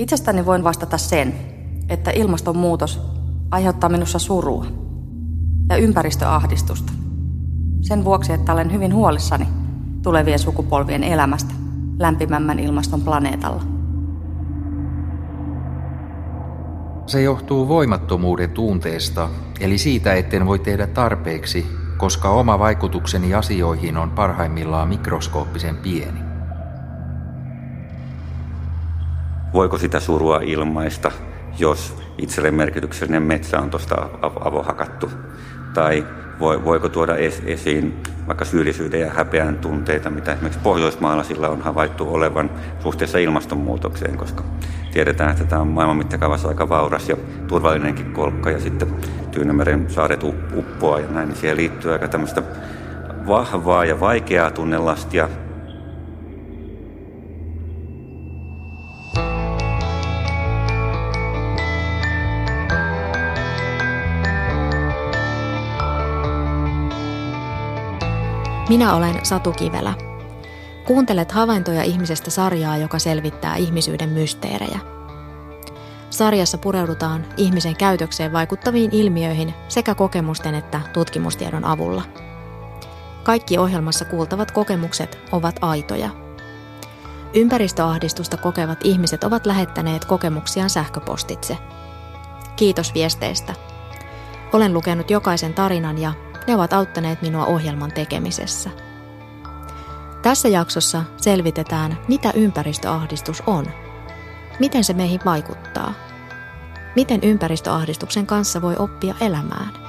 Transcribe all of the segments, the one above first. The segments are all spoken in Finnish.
Itsestäni voin vastata sen, että ilmastonmuutos aiheuttaa minussa surua ja ympäristöahdistusta. Sen vuoksi, että olen hyvin huolissani tulevien sukupolvien elämästä lämpimämmän ilmaston planeetalla. Se johtuu voimattomuuden tunteesta, eli siitä, etten voi tehdä tarpeeksi, koska oma vaikutukseni asioihin on parhaimmillaan mikroskooppisen pieni. Voiko sitä surua ilmaista, jos itselle merkityksellinen metsä on tuosta avohakattu? Tai voiko tuoda esiin vaikka syyllisyyden ja häpeän tunteita, mitä esimerkiksi Pohjoismaalaisilla on havaittu olevan suhteessa ilmastonmuutokseen, koska tiedetään, että tämä on maailman mittakaavassa aika vauras ja turvallinenkin kolkka ja sitten Tyynemeren saaret uppoaa ja näin, niin siihen liittyy aika tämmöistä vahvaa ja vaikeaa tunnelastia Minä olen Satu Kivelä. Kuuntelet havaintoja ihmisestä sarjaa, joka selvittää ihmisyyden mysteerejä. Sarjassa pureudutaan ihmisen käytökseen vaikuttaviin ilmiöihin sekä kokemusten että tutkimustiedon avulla. Kaikki ohjelmassa kuultavat kokemukset ovat aitoja. Ympäristöahdistusta kokevat ihmiset ovat lähettäneet kokemuksiaan sähköpostitse. Kiitos viesteistä. Olen lukenut jokaisen tarinan ja ne ovat auttaneet minua ohjelman tekemisessä. Tässä jaksossa selvitetään, mitä ympäristöahdistus on, miten se meihin vaikuttaa, miten ympäristöahdistuksen kanssa voi oppia elämään –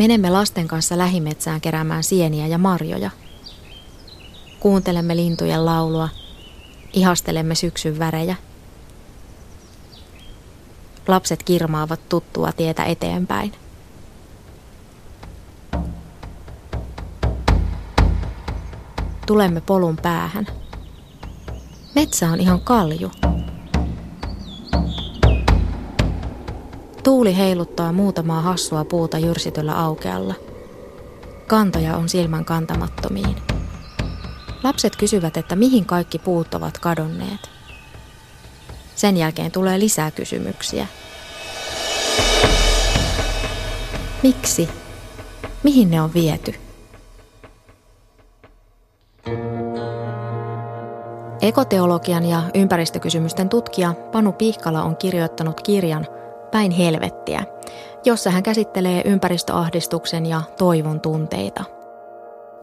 Menemme lasten kanssa lähimetsään keräämään sieniä ja marjoja. Kuuntelemme lintujen laulua, ihastelemme syksyn värejä. Lapset kirmaavat tuttua tietä eteenpäin. Tulemme polun päähän. Metsä on ihan kalju. Tuuli heiluttaa muutamaa hassua puuta jyrsityllä aukealla. Kantoja on silmän kantamattomiin. Lapset kysyvät, että mihin kaikki puut ovat kadonneet. Sen jälkeen tulee lisää kysymyksiä. Miksi? Mihin ne on viety? Ekoteologian ja ympäristökysymysten tutkija Panu Pihkala on kirjoittanut kirjan – Päin helvettiä, jossa hän käsittelee ympäristöahdistuksen ja toivon tunteita.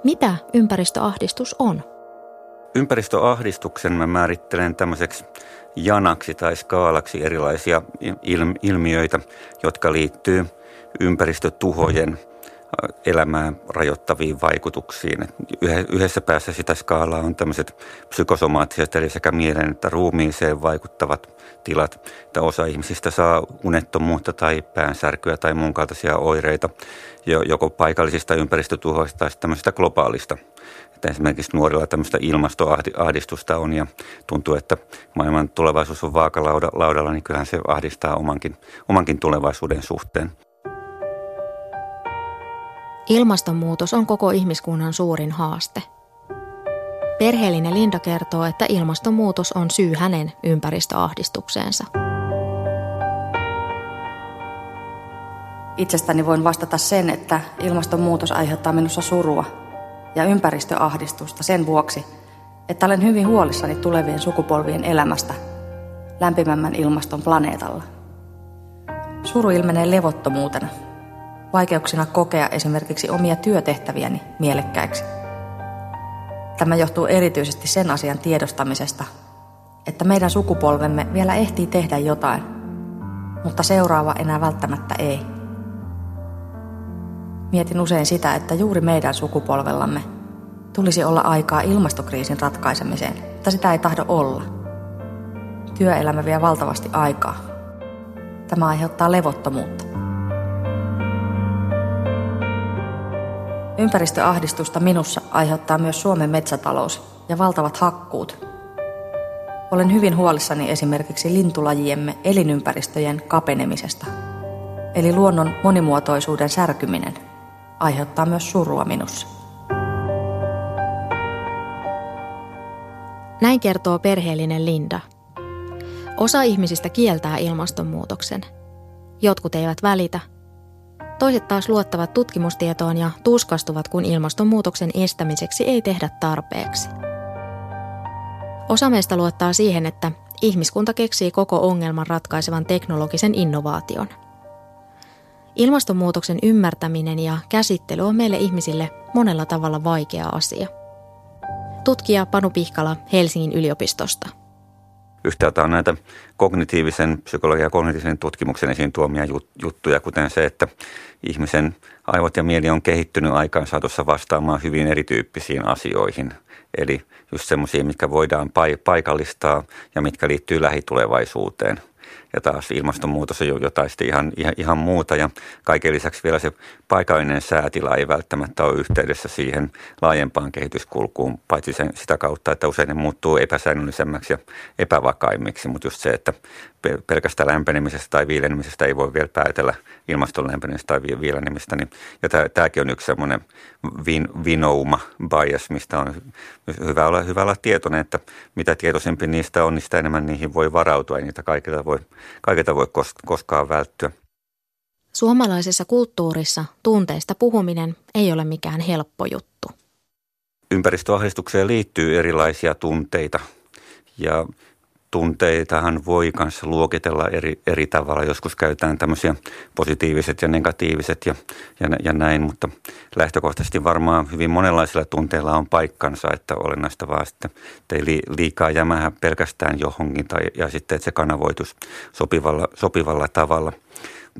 Mitä ympäristöahdistus on? Ympäristöahdistuksen mä määrittelen tämmöiseksi janaksi tai skaalaksi erilaisia ilmiöitä, jotka liittyy ympäristötuhojen elämää rajoittaviin vaikutuksiin. Yhdessä päässä sitä skaalaa on tämmöiset psykosomaattiset, eli sekä mielen että ruumiiseen vaikuttavat tilat. Että osa ihmisistä saa unettomuutta tai päänsärkyä tai muun kaltaisia oireita, joko paikallisista ympäristötuhoista tai tämmöisestä globaalista. Että esimerkiksi nuorilla tämmöistä ilmastoahdistusta on ja tuntuu, että maailman tulevaisuus on vaakalaudalla, niin kyllähän se ahdistaa omankin, omankin tulevaisuuden suhteen. Ilmastonmuutos on koko ihmiskunnan suurin haaste. Perheellinen Linda kertoo, että ilmastonmuutos on syy hänen ympäristöahdistukseensa. Itsestäni voin vastata sen, että ilmastonmuutos aiheuttaa minussa surua ja ympäristöahdistusta sen vuoksi, että olen hyvin huolissani tulevien sukupolvien elämästä lämpimämmän ilmaston planeetalla. Suru ilmenee levottomuutena – vaikeuksina kokea esimerkiksi omia työtehtäviäni mielekkäiksi. Tämä johtuu erityisesti sen asian tiedostamisesta, että meidän sukupolvemme vielä ehtii tehdä jotain, mutta seuraava enää välttämättä ei. Mietin usein sitä, että juuri meidän sukupolvellamme tulisi olla aikaa ilmastokriisin ratkaisemiseen, mutta sitä ei tahdo olla. Työelämä vie valtavasti aikaa. Tämä aiheuttaa levottomuutta. Ympäristöahdistusta minussa aiheuttaa myös Suomen metsätalous ja valtavat hakkuut. Olen hyvin huolissani esimerkiksi lintulajiemme elinympäristöjen kapenemisesta. Eli luonnon monimuotoisuuden särkyminen aiheuttaa myös surua minussa. Näin kertoo perheellinen Linda. Osa ihmisistä kieltää ilmastonmuutoksen. Jotkut eivät välitä. Toiset taas luottavat tutkimustietoon ja tuskastuvat, kun ilmastonmuutoksen estämiseksi ei tehdä tarpeeksi. Osa meistä luottaa siihen, että ihmiskunta keksii koko ongelman ratkaisevan teknologisen innovaation. Ilmastonmuutoksen ymmärtäminen ja käsittely on meille ihmisille monella tavalla vaikea asia. Tutkija Panu Pihkala Helsingin yliopistosta. Yhtäältä on näitä kognitiivisen psykologian ja kognitiivisen tutkimuksen esiin tuomia juttuja, kuten se, että ihmisen aivot ja mieli on kehittynyt aikaan saatossa vastaamaan hyvin erityyppisiin asioihin. Eli just semmoisia, mitkä voidaan paikallistaa ja mitkä liittyy lähitulevaisuuteen – ja taas ilmastonmuutos on jotain sitten ihan, ihan, ihan muuta. Ja kaiken lisäksi vielä se paikallinen säätila ei välttämättä ole yhteydessä siihen laajempaan kehityskulkuun, paitsi sen, sitä kautta, että usein ne muuttuu epäsäännöllisemmäksi ja epävakaimmiksi, mutta just se, että pelkästään lämpenemisestä tai viilenemisestä ei voi vielä päätellä ilmaston lämpenemisestä tai viilenemistä. Niin, ja tämäkin on yksi semmoinen vin, vinouma bias, mistä on hyvä olla, hyvä olla tietoinen, että mitä tietoisempi niistä on, niin sitä enemmän niihin voi varautua. Ei niitä kaikilta voi, kaikilta voi koskaan välttyä. Suomalaisessa kulttuurissa tunteista puhuminen ei ole mikään helppo juttu. Ympäristöahdistukseen liittyy erilaisia tunteita ja tunteitahan voi myös luokitella eri, eri tavalla. Joskus käytetään tämmöisiä positiiviset ja negatiiviset ja, ja, ja näin, mutta lähtökohtaisesti varmaan hyvin monenlaisilla tunteilla on paikkansa, että olennaista vaan sitten, että ei liikaa jämähä pelkästään johonkin tai, ja sitten, että se kanavoitus sopivalla, sopivalla tavalla –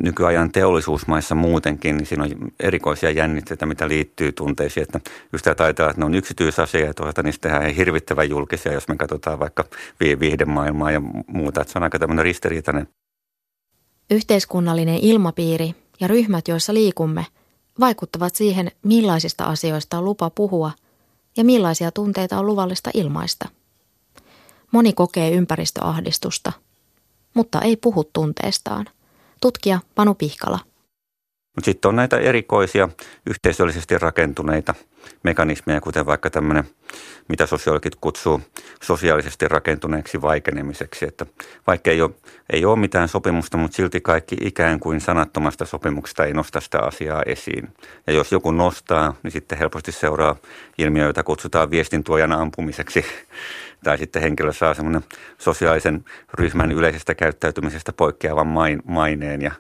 nykyajan teollisuusmaissa muutenkin, niin siinä on erikoisia jännitteitä, mitä liittyy tunteisiin. Että just tämä että ne on yksityisasia ja niistä tehdään hirvittävän julkisia, jos me katsotaan vaikka viihdemaailmaa ja muuta. Että se on aika tämmöinen ristiriitainen. Yhteiskunnallinen ilmapiiri ja ryhmät, joissa liikumme, vaikuttavat siihen, millaisista asioista on lupa puhua ja millaisia tunteita on luvallista ilmaista. Moni kokee ympäristöahdistusta, mutta ei puhu tunteestaan tutkija Panu Pihkala. Sitten on näitä erikoisia yhteisöllisesti rakentuneita mekanismeja, kuten vaikka tämmöinen, mitä sosiologit kutsuu sosiaalisesti rakentuneeksi vaikenemiseksi. Että vaikka ei ole, ei ole mitään sopimusta, mutta silti kaikki ikään kuin sanattomasta sopimuksesta ei nosta sitä asiaa esiin. Ja jos joku nostaa, niin sitten helposti seuraa ilmiö, jota kutsutaan viestintuojan ampumiseksi tai sitten henkilö saa semmoinen sosiaalisen ryhmän yleisestä käyttäytymisestä poikkeavan maineen ja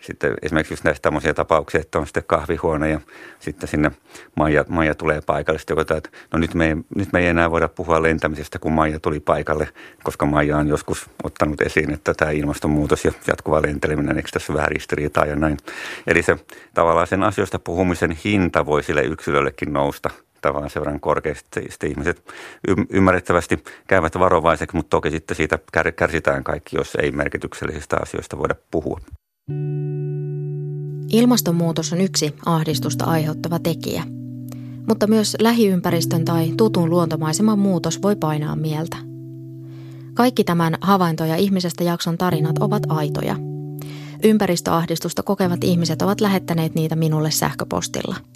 sitten esimerkiksi just näistä tämmöisiä tapauksia, että on sitten kahvihuone ja sitten sinne Maija, Maija tulee paikalle. Sitten joku että no nyt me, ei, nyt me ei enää voida puhua lentämisestä, kun Maija tuli paikalle, koska Maija on joskus ottanut esiin, että tämä ilmastonmuutos ja jatkuva lenteleminen, eikö tässä vähän ristiriitaa ja näin. Eli se tavallaan sen asioista puhumisen hinta voi sille yksilöllekin nousta – tavallaan sen verran korkeasti. Sitten ihmiset ymmärrettävästi käyvät varovaiseksi, mutta toki sitten siitä kärsitään kaikki, jos ei merkityksellisistä asioista voida puhua. Ilmastonmuutos on yksi ahdistusta aiheuttava tekijä, mutta myös lähiympäristön tai tutun luontomaiseman muutos voi painaa mieltä. Kaikki tämän havaintoja ihmisestä jakson tarinat ovat aitoja. Ympäristöahdistusta kokevat ihmiset ovat lähettäneet niitä minulle sähköpostilla –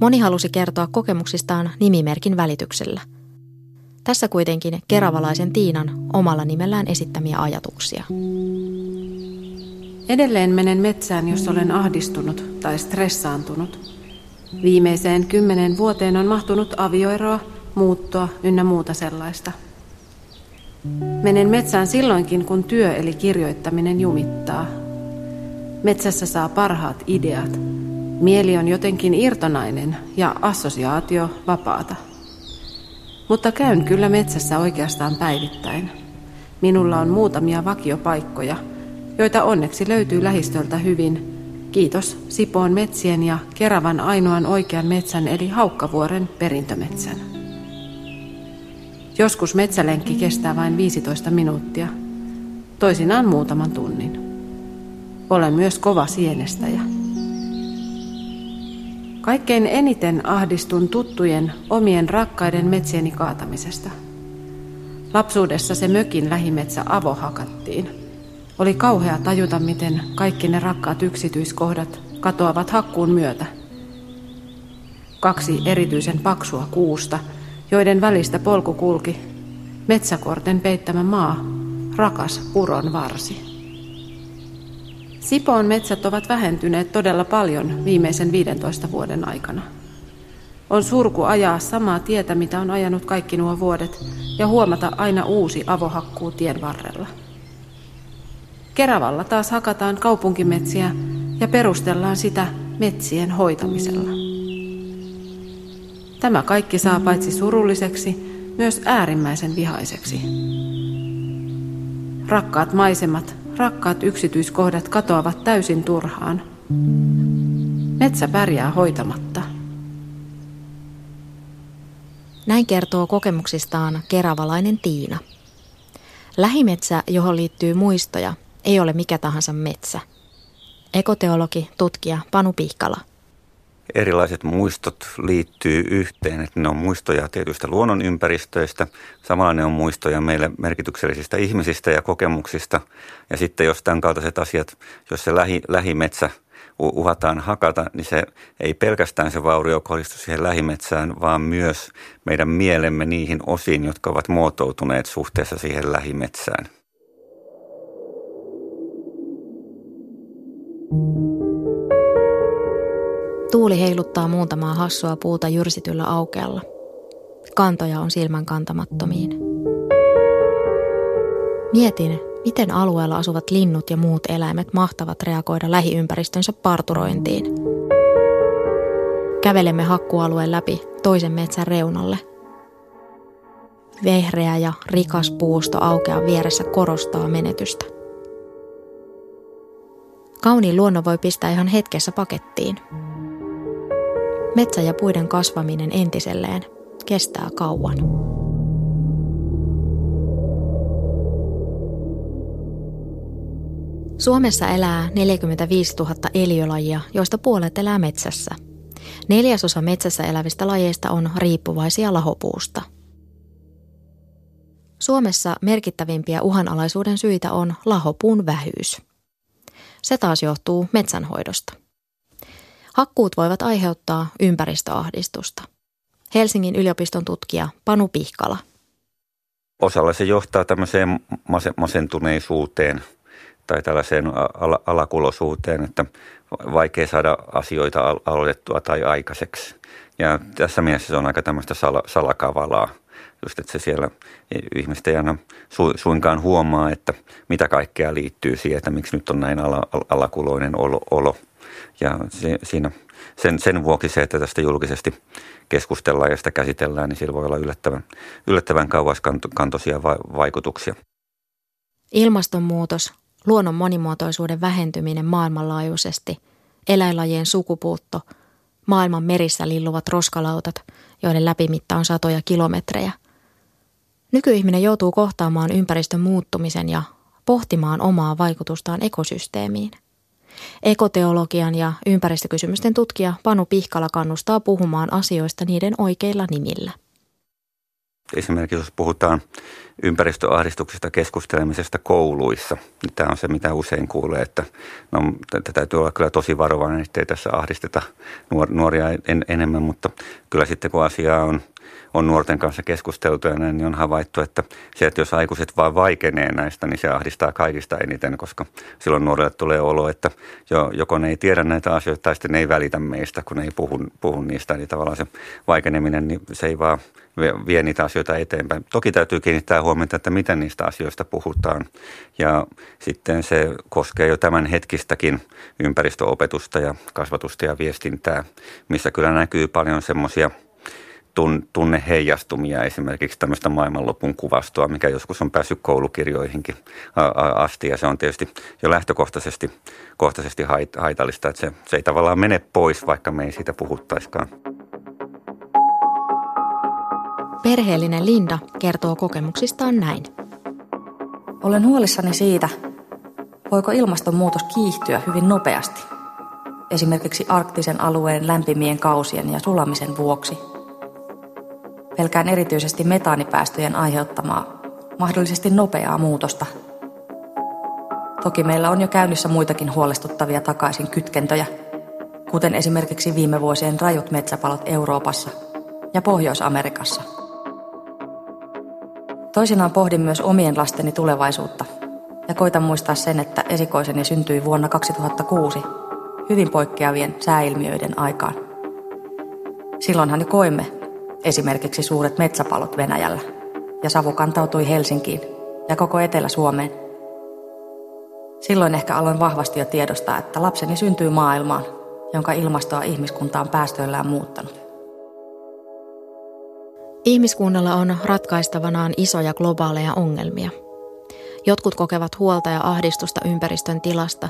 Moni halusi kertoa kokemuksistaan nimimerkin välityksellä. Tässä kuitenkin keravalaisen Tiinan omalla nimellään esittämiä ajatuksia. Edelleen menen metsään, jos olen ahdistunut tai stressaantunut. Viimeiseen kymmenen vuoteen on mahtunut avioeroa, muuttoa ynnä muuta sellaista. Menen metsään silloinkin, kun työ eli kirjoittaminen jumittaa. Metsässä saa parhaat ideat, Mieli on jotenkin irtonainen ja assosiaatio vapaata. Mutta käyn kyllä metsässä oikeastaan päivittäin. Minulla on muutamia vakiopaikkoja, joita onneksi löytyy lähistöltä hyvin. Kiitos Sipoon metsien ja Keravan ainoan oikean metsän eli Haukkavuoren perintömetsän. Joskus metsälenkki kestää vain 15 minuuttia, toisinaan muutaman tunnin. Olen myös kova sienestäjä. Kaikkein eniten ahdistun tuttujen omien rakkaiden metsieni kaatamisesta. Lapsuudessa se mökin lähimetsä avohakattiin. Oli kauhea tajuta, miten kaikki ne rakkaat yksityiskohdat katoavat hakkuun myötä. Kaksi erityisen paksua kuusta, joiden välistä polku kulki, metsäkorten peittämä maa, rakas puron varsi. Sipoon metsät ovat vähentyneet todella paljon viimeisen 15 vuoden aikana. On surku ajaa samaa tietä, mitä on ajanut kaikki nuo vuodet, ja huomata aina uusi avohakkuu tien varrella. Keravalla taas hakataan kaupunkimetsiä ja perustellaan sitä metsien hoitamisella. Tämä kaikki saa paitsi surulliseksi, myös äärimmäisen vihaiseksi. Rakkaat maisemat, rakkaat yksityiskohdat katoavat täysin turhaan. Metsä pärjää hoitamatta. Näin kertoo kokemuksistaan keravalainen Tiina. Lähimetsä, johon liittyy muistoja, ei ole mikä tahansa metsä. Ekoteologi, tutkija Panu Pihkala. Erilaiset muistot liittyy yhteen, että ne on muistoja tietyistä luonnonympäristöistä, samalla ne on muistoja meille merkityksellisistä ihmisistä ja kokemuksista. Ja sitten jos tämän kaltaiset asiat, jos se lähi, lähimetsä uhataan hakata, niin se ei pelkästään se vaurio kohdistu siihen lähimetsään, vaan myös meidän mielemme niihin osiin, jotka ovat muotoutuneet suhteessa siihen lähimetsään. Tuuli heiluttaa muutamaa hassua puuta jyrsityllä aukealla. Kantoja on silmän kantamattomiin. Mietin, miten alueella asuvat linnut ja muut eläimet mahtavat reagoida lähiympäristönsä parturointiin. Kävelemme hakkualueen läpi toisen metsän reunalle. Vehreä ja rikas puusto aukeaa vieressä korostaa menetystä. Kauniin luonnon voi pistää ihan hetkessä pakettiin. Metsä ja puiden kasvaminen entiselleen kestää kauan. Suomessa elää 45 000 eliölajia, joista puolet elää metsässä. Neljäsosa metsässä elävistä lajeista on riippuvaisia lahopuusta. Suomessa merkittävimpiä uhanalaisuuden syitä on lahopuun vähyys. Se taas johtuu metsänhoidosta. Hakkuut voivat aiheuttaa ympäristöahdistusta. Helsingin yliopiston tutkija Panu Pihkala. Osalla se johtaa tämmöiseen masentuneisuuteen tai tällaiseen al- alakulosuuteen, että vaikea saada asioita aloitettua tai aikaiseksi. Ja tässä mielessä se on aika tämmöistä sal- salakavalaa, just että se siellä ihmiset ei aina su- suinkaan huomaa, että mitä kaikkea liittyy siihen, että miksi nyt on näin ala- alakuloinen olo. olo ja se, siinä, sen, sen vuoksi se, että tästä julkisesti keskustellaan ja sitä käsitellään, niin sillä voi olla yllättävän, yllättävän kauaskantoisia va- vaikutuksia. Ilmastonmuutos, luonnon monimuotoisuuden vähentyminen maailmanlaajuisesti, eläinlajien sukupuutto, maailman merissä lilluvat roskalautat, joiden läpimitta on satoja kilometrejä. Nykyihminen joutuu kohtaamaan ympäristön muuttumisen ja pohtimaan omaa vaikutustaan ekosysteemiin – Ekoteologian ja ympäristökysymysten tutkija Panu Pihkala kannustaa puhumaan asioista niiden oikeilla nimillä. Esimerkiksi jos puhutaan ympäristöahdistuksesta keskustelemisesta kouluissa, niin tämä on se, mitä usein kuulee, että no, tätä täytyy olla kyllä tosi varovainen, ettei tässä ahdisteta nuoria en, enemmän, mutta kyllä sitten kun asiaa on on nuorten kanssa keskusteltu ja näin, niin on havaittu, että se, että jos aikuiset vaan vaikenee näistä, niin se ahdistaa kaikista eniten, koska silloin nuorelle tulee olo, että jo, joko ne ei tiedä näitä asioita tai sitten ne ei välitä meistä, kun ne ei puhu, puhu niistä. Eli tavallaan se vaikeneminen, niin se ei vaan vie niitä asioita eteenpäin. Toki täytyy kiinnittää huomiota, että miten niistä asioista puhutaan. Ja sitten se koskee jo tämän hetkistäkin ympäristöopetusta ja kasvatusta ja viestintää, missä kyllä näkyy paljon semmoisia – tunne heijastumia, esimerkiksi tämmöistä maailmanlopun kuvastoa, mikä joskus on päässyt koulukirjoihinkin asti. Ja se on tietysti jo lähtökohtaisesti kohtaisesti haitallista, että se, se ei tavallaan mene pois, vaikka me ei siitä puhuttaiskaan. Perheellinen Linda kertoo kokemuksistaan näin. Olen huolissani siitä, voiko ilmastonmuutos kiihtyä hyvin nopeasti. esimerkiksi arktisen alueen lämpimien kausien ja sulamisen vuoksi. Pelkään erityisesti metaanipäästöjen aiheuttamaa, mahdollisesti nopeaa muutosta. Toki meillä on jo käynnissä muitakin huolestuttavia takaisin kytkentöjä, kuten esimerkiksi viime vuosien rajut metsäpalot Euroopassa ja Pohjois-Amerikassa. Toisinaan pohdin myös omien lasteni tulevaisuutta ja koitan muistaa sen, että esikoiseni syntyi vuonna 2006 hyvin poikkeavien sääilmiöiden aikaan. Silloinhan jo koimme esimerkiksi suuret metsäpalot Venäjällä ja savu kantautui Helsinkiin ja koko Etelä-Suomeen. Silloin ehkä aloin vahvasti jo tiedostaa, että lapseni syntyy maailmaan, jonka ilmastoa ihmiskunta on päästöillään muuttanut. Ihmiskunnalla on ratkaistavanaan isoja globaaleja ongelmia. Jotkut kokevat huolta ja ahdistusta ympäristön tilasta.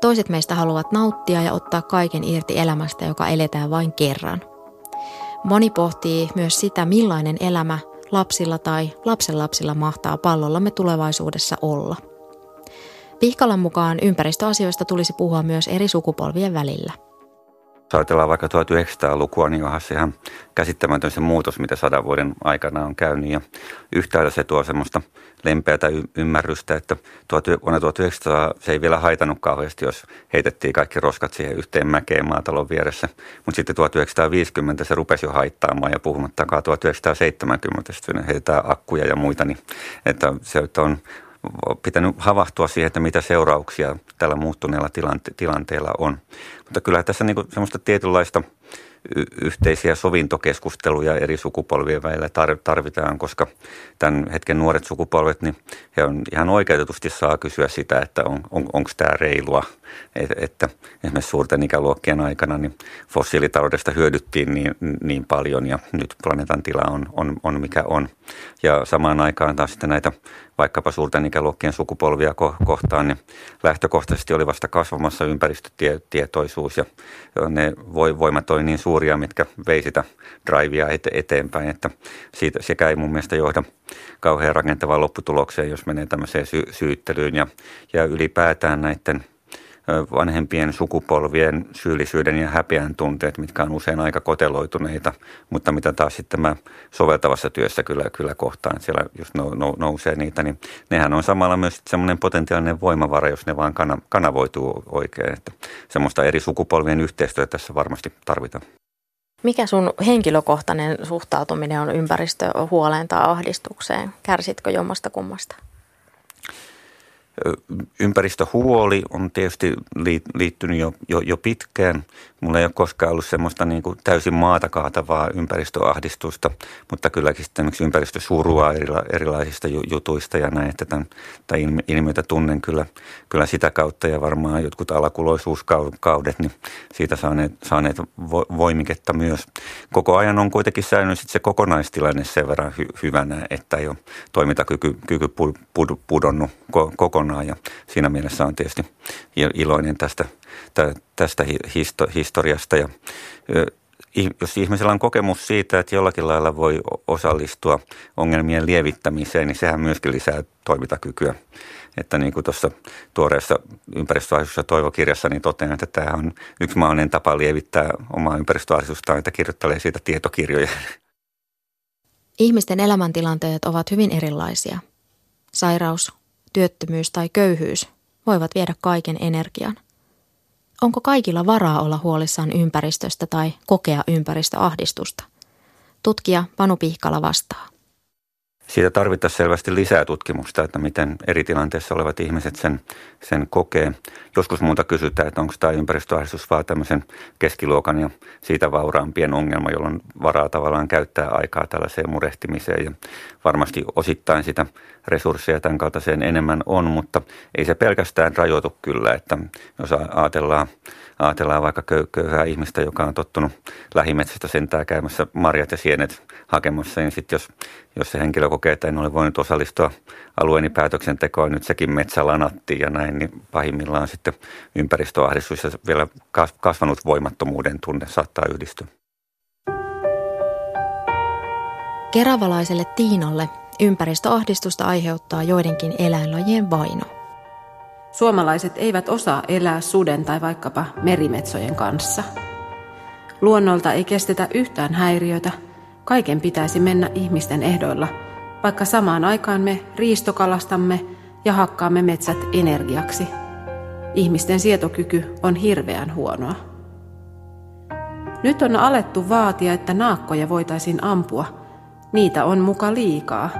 Toiset meistä haluavat nauttia ja ottaa kaiken irti elämästä, joka eletään vain kerran. Moni pohtii myös sitä, millainen elämä lapsilla tai lapsenlapsilla mahtaa pallollamme tulevaisuudessa olla. Pihkalan mukaan ympäristöasioista tulisi puhua myös eri sukupolvien välillä – jos ajatellaan vaikka 1900-lukua, niin onhan se ihan käsittämätön se muutos, mitä sadan vuoden aikana on käynyt. Ja yhtäältä se tuo semmoista lempeätä y- ymmärrystä, että vuonna 1900 se ei vielä haitanut kauheasti, jos heitettiin kaikki roskat siihen yhteen mäkeen maatalon vieressä. Mutta sitten 1950 se rupesi jo haittaamaan ja puhumattakaan 1970 sitten heitetään akkuja ja muita, niin että se on pitänyt havahtua siihen, että mitä seurauksia tällä muuttuneella tilante- tilanteella on. Mutta kyllä tässä niin kuin semmoista tietynlaista yhteisiä sovintokeskusteluja eri sukupolvien välillä tarvitaan, koska tämän hetken nuoret sukupolvet, niin he on ihan oikeutetusti saa kysyä sitä, että on, on, onko tämä reilua, että, että esimerkiksi suurten ikäluokkien aikana niin fossiilitaloudesta hyödyttiin niin, niin paljon ja nyt planeetan tila on, on, on mikä on. Ja samaan aikaan taas sitten näitä vaikkapa suurten ikäluokkien sukupolvia kohtaan, niin lähtökohtaisesti oli vasta kasvamassa ympäristötietoisuus ja ne voimat oli niin suuria, mitkä vei sitä drivea eteenpäin, että siitä, sekä ei mun mielestä johda kauhean rakentavaan lopputulokseen, jos menee tämmöiseen sy- syyttelyyn ja, ja ylipäätään näiden – vanhempien sukupolvien syyllisyyden ja häpeän tunteet, mitkä on usein aika koteloituneita, mutta mitä taas sitten mä soveltavassa työssä kyllä, kyllä kohtaan, siellä just nousee niitä, niin nehän on samalla myös semmoinen potentiaalinen voimavara, jos ne vaan kanavoituu oikein, että semmoista eri sukupolvien yhteistyötä tässä varmasti tarvitaan. Mikä sun henkilökohtainen suhtautuminen on ympäristöhuoleen tai ahdistukseen? Kärsitkö jommasta kummasta? Ympäristöhuoli on tietysti liittynyt jo, jo, jo pitkään. Mulla ei ole koskaan ollut semmoista niin kuin täysin maata kaatavaa ympäristöahdistusta, mutta kylläkin sitten ympäristösurua erila, erilaisista jutuista ja näin, että tämän, tämän ilmiötä tunnen kyllä, kyllä sitä kautta ja varmaan jotkut alakuloisuuskaudet, niin siitä saaneet, saaneet voimiketta myös. Koko ajan on kuitenkin säilynyt se kokonaistilanne sen verran hy, hyvänä, että ei ole toimintakyky kyky pudonnut kokonaan kokonaan ja siinä mielessä on tietysti iloinen tästä, tästä historiasta ja jos ihmisellä on kokemus siitä, että jollakin lailla voi osallistua ongelmien lievittämiseen, niin sehän myöskin lisää toimintakykyä. Että niin kuin tuossa tuoreessa ja toivokirjassa niin totean, että tämä on yksi mahdollinen tapa lievittää omaa ympäristöahdistustaan, että kirjoittelee siitä tietokirjoja. Ihmisten elämäntilanteet ovat hyvin erilaisia. Sairaus, työttömyys tai köyhyys voivat viedä kaiken energian. Onko kaikilla varaa olla huolissaan ympäristöstä tai kokea ympäristöahdistusta? Tutkija Panu Pihkala vastaa. Siitä tarvittaisiin selvästi lisää tutkimusta, että miten eri tilanteissa olevat ihmiset sen, sen kokee. Joskus muuta kysytään, että onko tämä ympäristöahdistus vaan tämmöisen keskiluokan ja siitä vauraampien ongelma, jolloin varaa tavallaan käyttää aikaa tällaiseen murehtimiseen. Ja varmasti osittain sitä resursseja tämän kaltaiseen enemmän on, mutta ei se pelkästään rajoitu kyllä, että jos ajatellaan ajatellaan vaikka köyhää ihmistä, joka on tottunut lähimetsästä sentään käymässä marjat ja sienet hakemassa, niin sitten jos, jos se henkilö kokee, että en ole voinut osallistua alueeni päätöksentekoon, nyt sekin metsä lanatti ja näin, niin pahimmillaan sitten ympäristöahdistus ja vielä kasvanut voimattomuuden tunne saattaa yhdistyä. Keravalaiselle Tiinalle ympäristöahdistusta aiheuttaa joidenkin eläinlajien vaino. Suomalaiset eivät osaa elää suden tai vaikkapa merimetsojen kanssa. Luonnolta ei kestetä yhtään häiriötä. Kaiken pitäisi mennä ihmisten ehdoilla, vaikka samaan aikaan me riistokalastamme ja hakkaamme metsät energiaksi. Ihmisten sietokyky on hirveän huonoa. Nyt on alettu vaatia, että naakkoja voitaisiin ampua. Niitä on muka liikaa.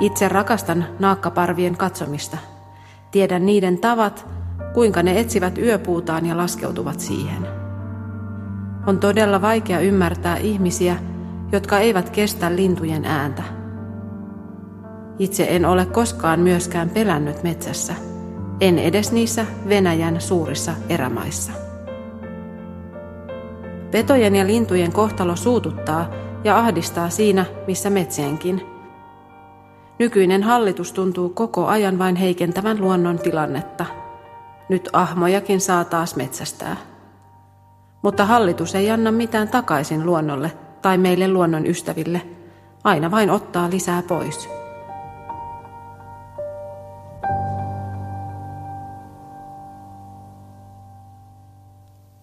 Itse rakastan naakkaparvien katsomista. Tiedän niiden tavat, kuinka ne etsivät yöpuutaan ja laskeutuvat siihen. On todella vaikea ymmärtää ihmisiä, jotka eivät kestä lintujen ääntä. Itse en ole koskaan myöskään pelännyt metsässä, en edes niissä Venäjän suurissa erämaissa. Petojen ja lintujen kohtalo suututtaa ja ahdistaa siinä, missä metsienkin. Nykyinen hallitus tuntuu koko ajan vain heikentävän luonnon tilannetta. Nyt ahmojakin saa taas metsästää. Mutta hallitus ei anna mitään takaisin luonnolle tai meille luonnon ystäville. Aina vain ottaa lisää pois.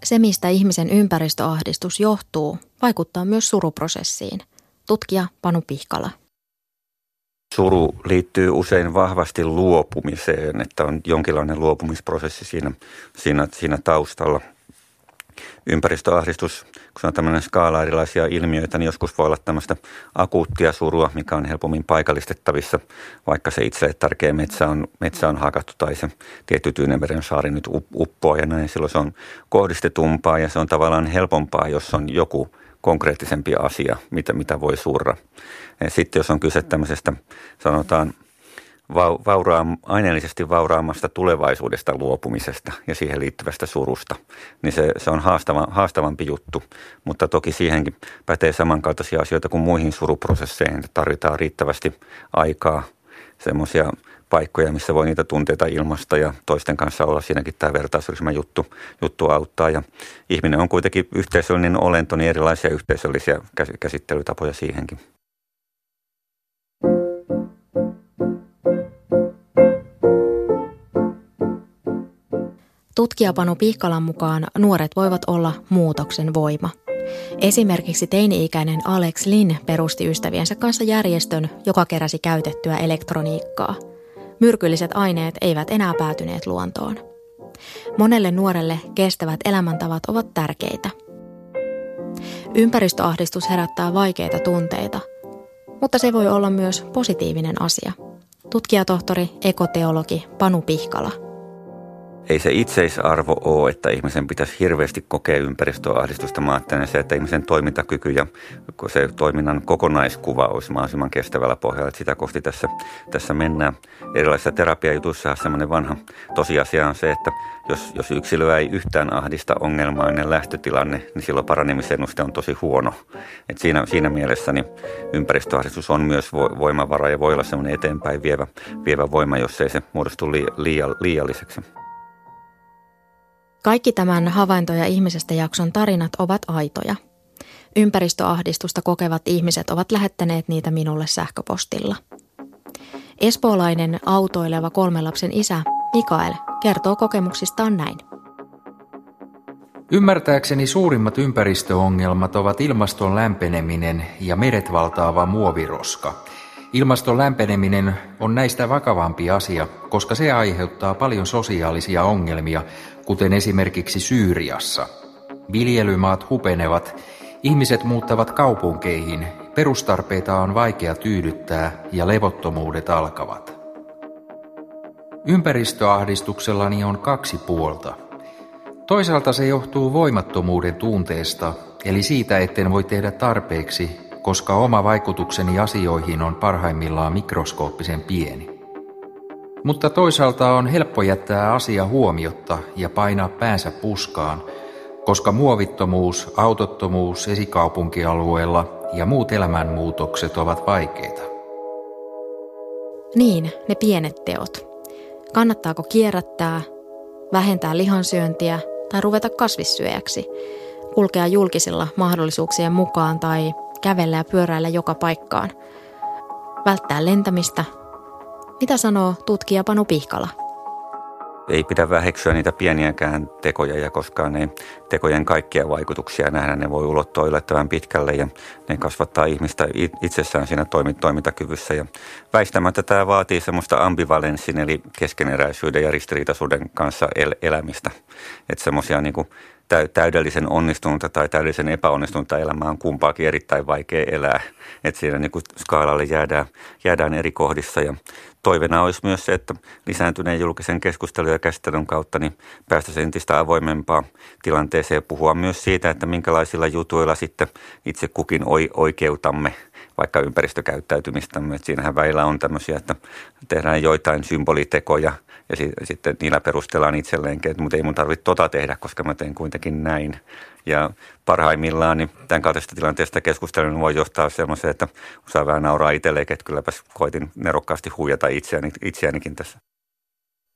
Se, mistä ihmisen ympäristöahdistus johtuu, vaikuttaa myös suruprosessiin. Tutkija Panu Pihkala. Suru liittyy usein vahvasti luopumiseen, että on jonkinlainen luopumisprosessi siinä, siinä, siinä taustalla. Ympäristöahdistus, kun se on tämmöinen skaala erilaisia ilmiöitä, niin joskus voi olla tämmöistä akuuttia surua, mikä on helpommin paikallistettavissa, vaikka se itse tärkeä metsä on, metsä on hakattu tai se tietty Tyynemeren saari nyt uppoaa ja näin. Silloin se on kohdistetumpaa ja se on tavallaan helpompaa, jos on joku konkreettisempi asia, mitä, mitä voi surra. Sitten jos on kyse tämmöisestä, sanotaan, vauraam, aineellisesti vauraamasta tulevaisuudesta luopumisesta ja siihen liittyvästä surusta, niin se, se on haastava, haastavampi juttu. Mutta toki siihenkin pätee samankaltaisia asioita kuin muihin suruprosesseihin. Tarvitaan riittävästi aikaa, semmoisia paikkoja, missä voi niitä tunteita ilmasta ja toisten kanssa olla. Siinäkin tämä vertausryhmä juttu, juttu auttaa. Ja ihminen on kuitenkin yhteisöllinen olento, niin erilaisia yhteisöllisiä käsittelytapoja siihenkin. Tutkija Panu Pihkalan mukaan nuoret voivat olla muutoksen voima. Esimerkiksi teini-ikäinen Alex Lin perusti ystäviensä kanssa järjestön, joka keräsi käytettyä elektroniikkaa. Myrkylliset aineet eivät enää päätyneet luontoon. Monelle nuorelle kestävät elämäntavat ovat tärkeitä. Ympäristöahdistus herättää vaikeita tunteita, mutta se voi olla myös positiivinen asia. Tutkijatohtori, ekoteologi Panu Pihkala – ei se itseisarvo ole, että ihmisen pitäisi hirveästi kokea ympäristöahdistusta. Mä ajattelen se, että ihmisen toimintakyky ja se toiminnan kokonaiskuva olisi mahdollisimman kestävällä pohjalla. Että sitä kohti tässä, tässä mennään. Erilaisissa terapiajutuissa semmoinen vanha tosiasia on se, että jos, jos yksilöä ei yhtään ahdista ongelmainen lähtötilanne, niin silloin paranemisen on tosi huono. Et siinä, siinä mielessä niin ympäristöahdistus on myös voimavara ja voi olla semmoinen eteenpäin vievä, vievä voima, jos ei se muodostu liialliseksi. Kaikki tämän havaintoja ihmisestä jakson tarinat ovat aitoja. Ympäristöahdistusta kokevat ihmiset ovat lähettäneet niitä minulle sähköpostilla. Espoolainen autoileva kolmen lapsen isä Mikael kertoo kokemuksistaan näin. Ymmärtääkseni suurimmat ympäristöongelmat ovat ilmaston lämpeneminen ja meret valtaava muoviroska. Ilmaston lämpeneminen on näistä vakavampi asia, koska se aiheuttaa paljon sosiaalisia ongelmia, kuten esimerkiksi Syyriassa. Viljelymaat hupenevat, ihmiset muuttavat kaupunkeihin, perustarpeita on vaikea tyydyttää ja levottomuudet alkavat. Ympäristöahdistuksellani on kaksi puolta. Toisaalta se johtuu voimattomuuden tunteesta, eli siitä, etten voi tehdä tarpeeksi, koska oma vaikutukseni asioihin on parhaimmillaan mikroskooppisen pieni. Mutta toisaalta on helppo jättää asia huomiotta ja painaa päänsä puskaan, koska muovittomuus, autottomuus esikaupunkialueella ja muut elämänmuutokset ovat vaikeita. Niin, ne pienet teot. Kannattaako kierrättää, vähentää lihansyöntiä tai ruveta kasvissyöjäksi, kulkea julkisilla mahdollisuuksien mukaan tai kävellä ja pyöräillä joka paikkaan, välttää lentämistä – mitä sanoo tutkija Panu Pihkala? ei pidä väheksyä niitä pieniäkään tekoja ja koskaan ne tekojen kaikkia vaikutuksia nähdä. Ne voi ulottua yllättävän pitkälle ja ne kasvattaa ihmistä itsessään siinä toimintakyvyssä. Ja väistämättä tämä vaatii semmoista ambivalenssin eli keskeneräisyyden ja ristiriitaisuuden kanssa el- elämistä. Että semmoisia niin täydellisen onnistunutta tai täydellisen epäonnistunutta elämää on kumpaakin erittäin vaikea elää. Että siinä niin skaalalle jäädään, jäädään eri kohdissa ja toivena olisi myös se, että lisääntyneen julkisen keskustelun ja käsittelyn kautta niin päästäisiin entistä avoimempaa tilanteeseen puhua myös siitä, että minkälaisilla jutuilla sitten itse kukin oikeutamme vaikka ympäristökäyttäytymistämme. Että siinähän väillä on tämmöisiä, että tehdään joitain symbolitekoja – ja si- sitten niillä perustellaan itselleenkin, että mutta ei mun tarvitse tota tehdä, koska mä teen kuitenkin näin. Ja parhaimmillaan niin tämän kaltaisesta tilanteesta keskustelun voi johtaa semmoiseen, että osaa vähän nauraa itselleen, että kylläpäs koitin nerokkaasti huijata itseäni, itseänikin tässä.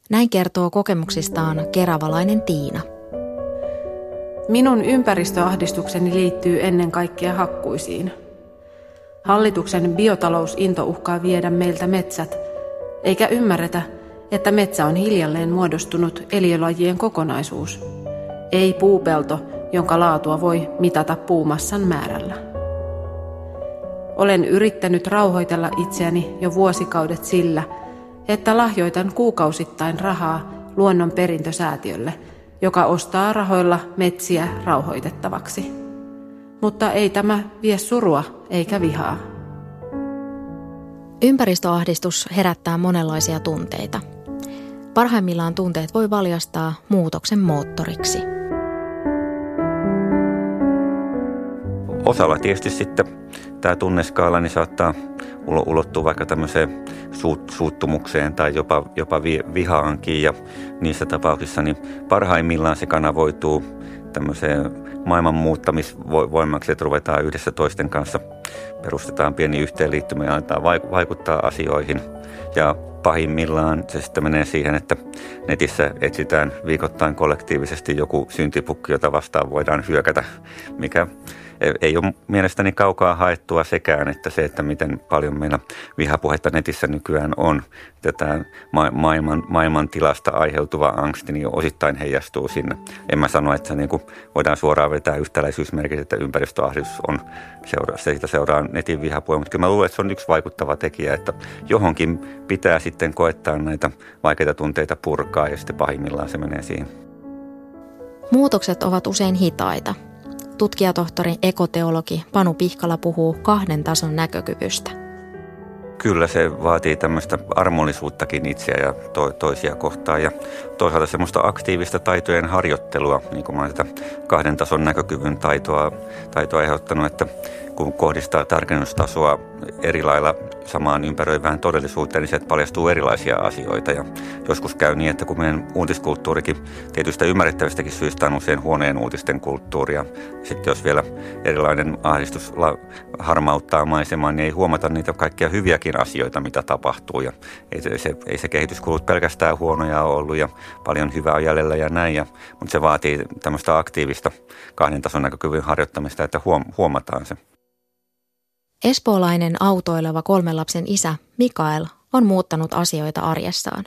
Näin kertoo kokemuksistaan keravalainen Tiina. Minun ympäristöahdistukseni liittyy ennen kaikkea hakkuisiin. Hallituksen biotalousinto uhkaa viedä meiltä metsät, eikä ymmärretä, että metsä on hiljalleen muodostunut eliölajien kokonaisuus, ei puupelto, jonka laatua voi mitata puumassan määrällä. Olen yrittänyt rauhoitella itseäni jo vuosikaudet sillä, että lahjoitan kuukausittain rahaa luonnon perintösäätiölle, joka ostaa rahoilla metsiä rauhoitettavaksi. Mutta ei tämä vie surua eikä vihaa. Ympäristöahdistus herättää monenlaisia tunteita – Parhaimmillaan tunteet voi valjastaa muutoksen moottoriksi. Osalla tietysti sitten tämä tunneskaala niin saattaa ulottua vaikka tämmöiseen suut, suuttumukseen tai jopa, jopa vihaankin ja niissä tapauksissa niin parhaimmillaan se kanavoituu tämmöiseen maailman muuttamisvoimaksi, että ruvetaan yhdessä toisten kanssa, perustetaan pieni yhteenliittymä ja antaa vaikuttaa asioihin. Ja pahimmillaan se sitten menee siihen, että netissä etsitään viikoittain kollektiivisesti joku syntipukki, jota vastaan voidaan hyökätä, mikä ei ole mielestäni kaukaa haettua sekään, että se, että miten paljon meillä vihapuhetta netissä nykyään on, että ma- maailman, maailman tilasta aiheutuva angsti niin osittain heijastuu sinne. En mä sano, että se niin kuin voidaan suoraan vetää yhtäläisyysmerkit, että ympäristöahdistus on seura- siitä seuraa netin vihapuhe, mutta kyllä mä luulen, että se on yksi vaikuttava tekijä, että johonkin pitää sitten koettaa näitä vaikeita tunteita purkaa ja sitten pahimmillaan se menee siihen. Muutokset ovat usein hitaita – tutkijatohtori ekoteologi Panu Pihkala puhuu kahden tason näkökyvystä. Kyllä se vaatii tämmöistä armollisuuttakin itseä ja to- toisia kohtaan ja toisaalta semmoista aktiivista taitojen harjoittelua, niin kuin mä olen sitä kahden tason näkökyvyn taitoa, taitoa ehdottanut, että kun kohdistaa tarkennustasoa eri lailla samaan ympäröivään todellisuuteen, niin sieltä paljastuu erilaisia asioita. Ja joskus käy niin, että kun meidän uutiskulttuurikin tietystä ymmärrettävistäkin syistä on usein huoneen uutisten kulttuuria, sitten jos vielä erilainen ahdistus harmauttaa maisemaa, niin ei huomata niitä kaikkia hyviäkin asioita, mitä tapahtuu. Ja ei se, se, ei se kehityskulut pelkästään huonoja ollut ja paljon hyvää on jäljellä ja näin. Ja, mutta se vaatii tämmöistä aktiivista kahden tason näkökyvyn harjoittamista, että huom, huomataan se. Espoolainen autoileva kolmen lapsen isä Mikael on muuttanut asioita arjessaan.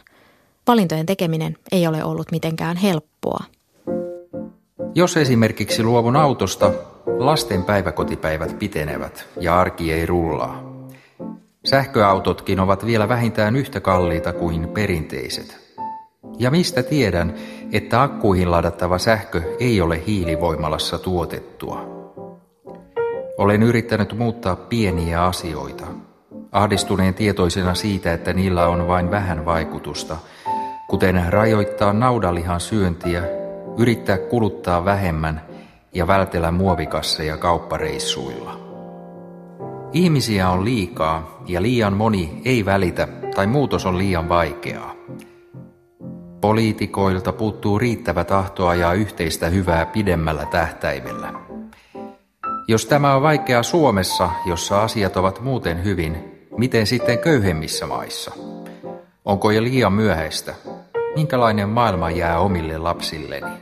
Valintojen tekeminen ei ole ollut mitenkään helppoa. Jos esimerkiksi luovun autosta, lasten päiväkotipäivät pitenevät ja arki ei rullaa. Sähköautotkin ovat vielä vähintään yhtä kalliita kuin perinteiset. Ja mistä tiedän, että akkuihin ladattava sähkö ei ole hiilivoimalassa tuotettua? Olen yrittänyt muuttaa pieniä asioita, ahdistuneen tietoisena siitä, että niillä on vain vähän vaikutusta, kuten rajoittaa naudalihan syöntiä, yrittää kuluttaa vähemmän ja vältellä muovikasseja kauppareissuilla. Ihmisiä on liikaa ja liian moni ei välitä tai muutos on liian vaikeaa. Poliitikoilta puuttuu riittävä tahto ajaa yhteistä hyvää pidemmällä tähtäimellä. Jos tämä on vaikeaa Suomessa, jossa asiat ovat muuten hyvin, miten sitten köyhemmissä maissa? Onko jo liian myöhäistä? Minkälainen maailma jää omille lapsilleni?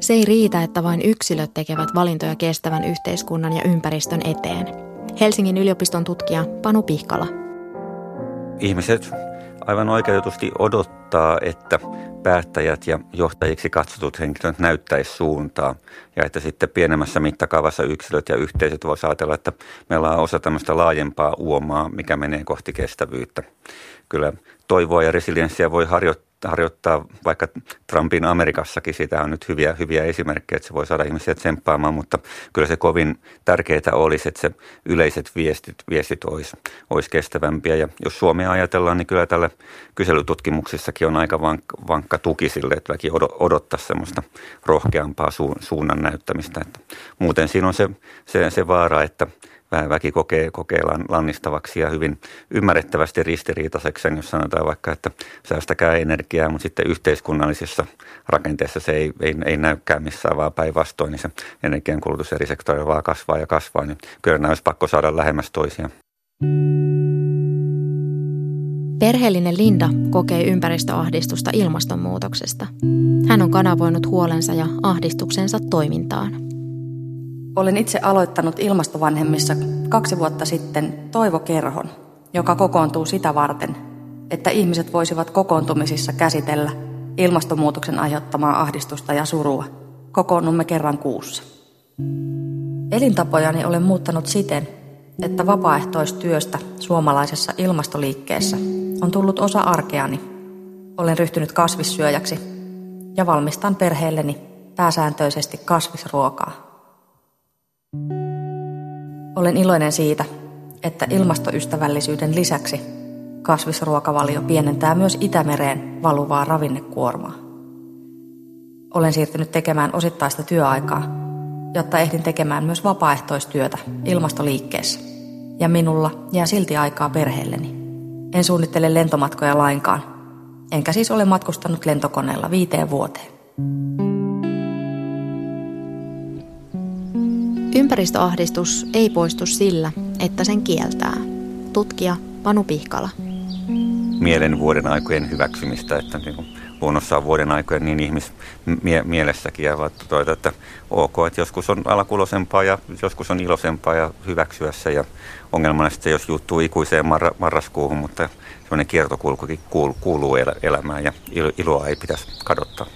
Se ei riitä, että vain yksilöt tekevät valintoja kestävän yhteiskunnan ja ympäristön eteen. Helsingin yliopiston tutkija Panu Pihkala. Ihmiset aivan oikeutusti odottaa odottaa, että päättäjät ja johtajiksi katsotut henkilöt näyttäisi suuntaa ja että sitten pienemmässä mittakaavassa yksilöt ja yhteisöt voisivat ajatella, että meillä on osa tämmöistä laajempaa uomaa, mikä menee kohti kestävyyttä. Kyllä toivoa ja resilienssiä voi harjoittaa harjoittaa vaikka Trumpin Amerikassakin, sitä on nyt hyviä, hyviä esimerkkejä, että se voi saada ihmisiä tsemppaamaan, mutta kyllä se kovin tärkeää olisi, että se yleiset viestit, viestit olisi, olisi kestävämpiä. Ja jos Suomea ajatellaan, niin kyllä tällä kyselytutkimuksissakin on aika vankka, vankka tuki sille, että väki odottaa semmoista rohkeampaa suunnan näyttämistä. Että muuten siinä on se, se, se vaara, että – väki kokee, kokee lannistavaksi ja hyvin ymmärrettävästi ristiriitaiseksi, jos sanotaan vaikka, että säästäkää energiaa, mutta sitten yhteiskunnallisessa rakenteessa se ei, ei, ei näykään missään, vaan päinvastoin, niin se energiankulutus eri sektoreilla vaan kasvaa ja kasvaa, niin kyllä nämä olisi pakko saada lähemmäs toisiaan. Perheellinen Linda kokee ympäristöahdistusta ilmastonmuutoksesta. Hän on kanavoinut huolensa ja ahdistuksensa toimintaan. Olen itse aloittanut ilmastovanhemmissa kaksi vuotta sitten toivokerhon, joka kokoontuu sitä varten, että ihmiset voisivat kokoontumisissa käsitellä ilmastonmuutoksen aiheuttamaa ahdistusta ja surua. Kokoonnumme kerran kuussa. Elintapojani olen muuttanut siten, että vapaaehtoistyöstä suomalaisessa ilmastoliikkeessä on tullut osa arkeani. Olen ryhtynyt kasvissyöjäksi ja valmistan perheelleni pääsääntöisesti kasvisruokaa. Olen iloinen siitä, että ilmastoystävällisyyden lisäksi kasvisruokavalio pienentää myös Itämereen valuvaa ravinnekuormaa. Olen siirtynyt tekemään osittaista työaikaa, jotta ehdin tekemään myös vapaaehtoistyötä ilmastoliikkeessä. Ja minulla jää silti aikaa perheelleni. En suunnittele lentomatkoja lainkaan, enkä siis ole matkustanut lentokoneella viiteen vuoteen. Ympäristöahdistus ei poistu sillä, että sen kieltää. Tutkija Panu Pihkala. Mielen vuoden aikojen hyväksymistä, että niin kuin luonnossa on vuoden aikojen niin ihmismielessäkin. Ja toita, että ok, että joskus on alakulosempaa ja joskus on ilosempaa ja hyväksyä se. Ja ongelmana sitten, jos juttuu ikuiseen marra, marraskuuhun, mutta sellainen kiertokulkukin kuuluu elämään ja iloa ei pitäisi kadottaa.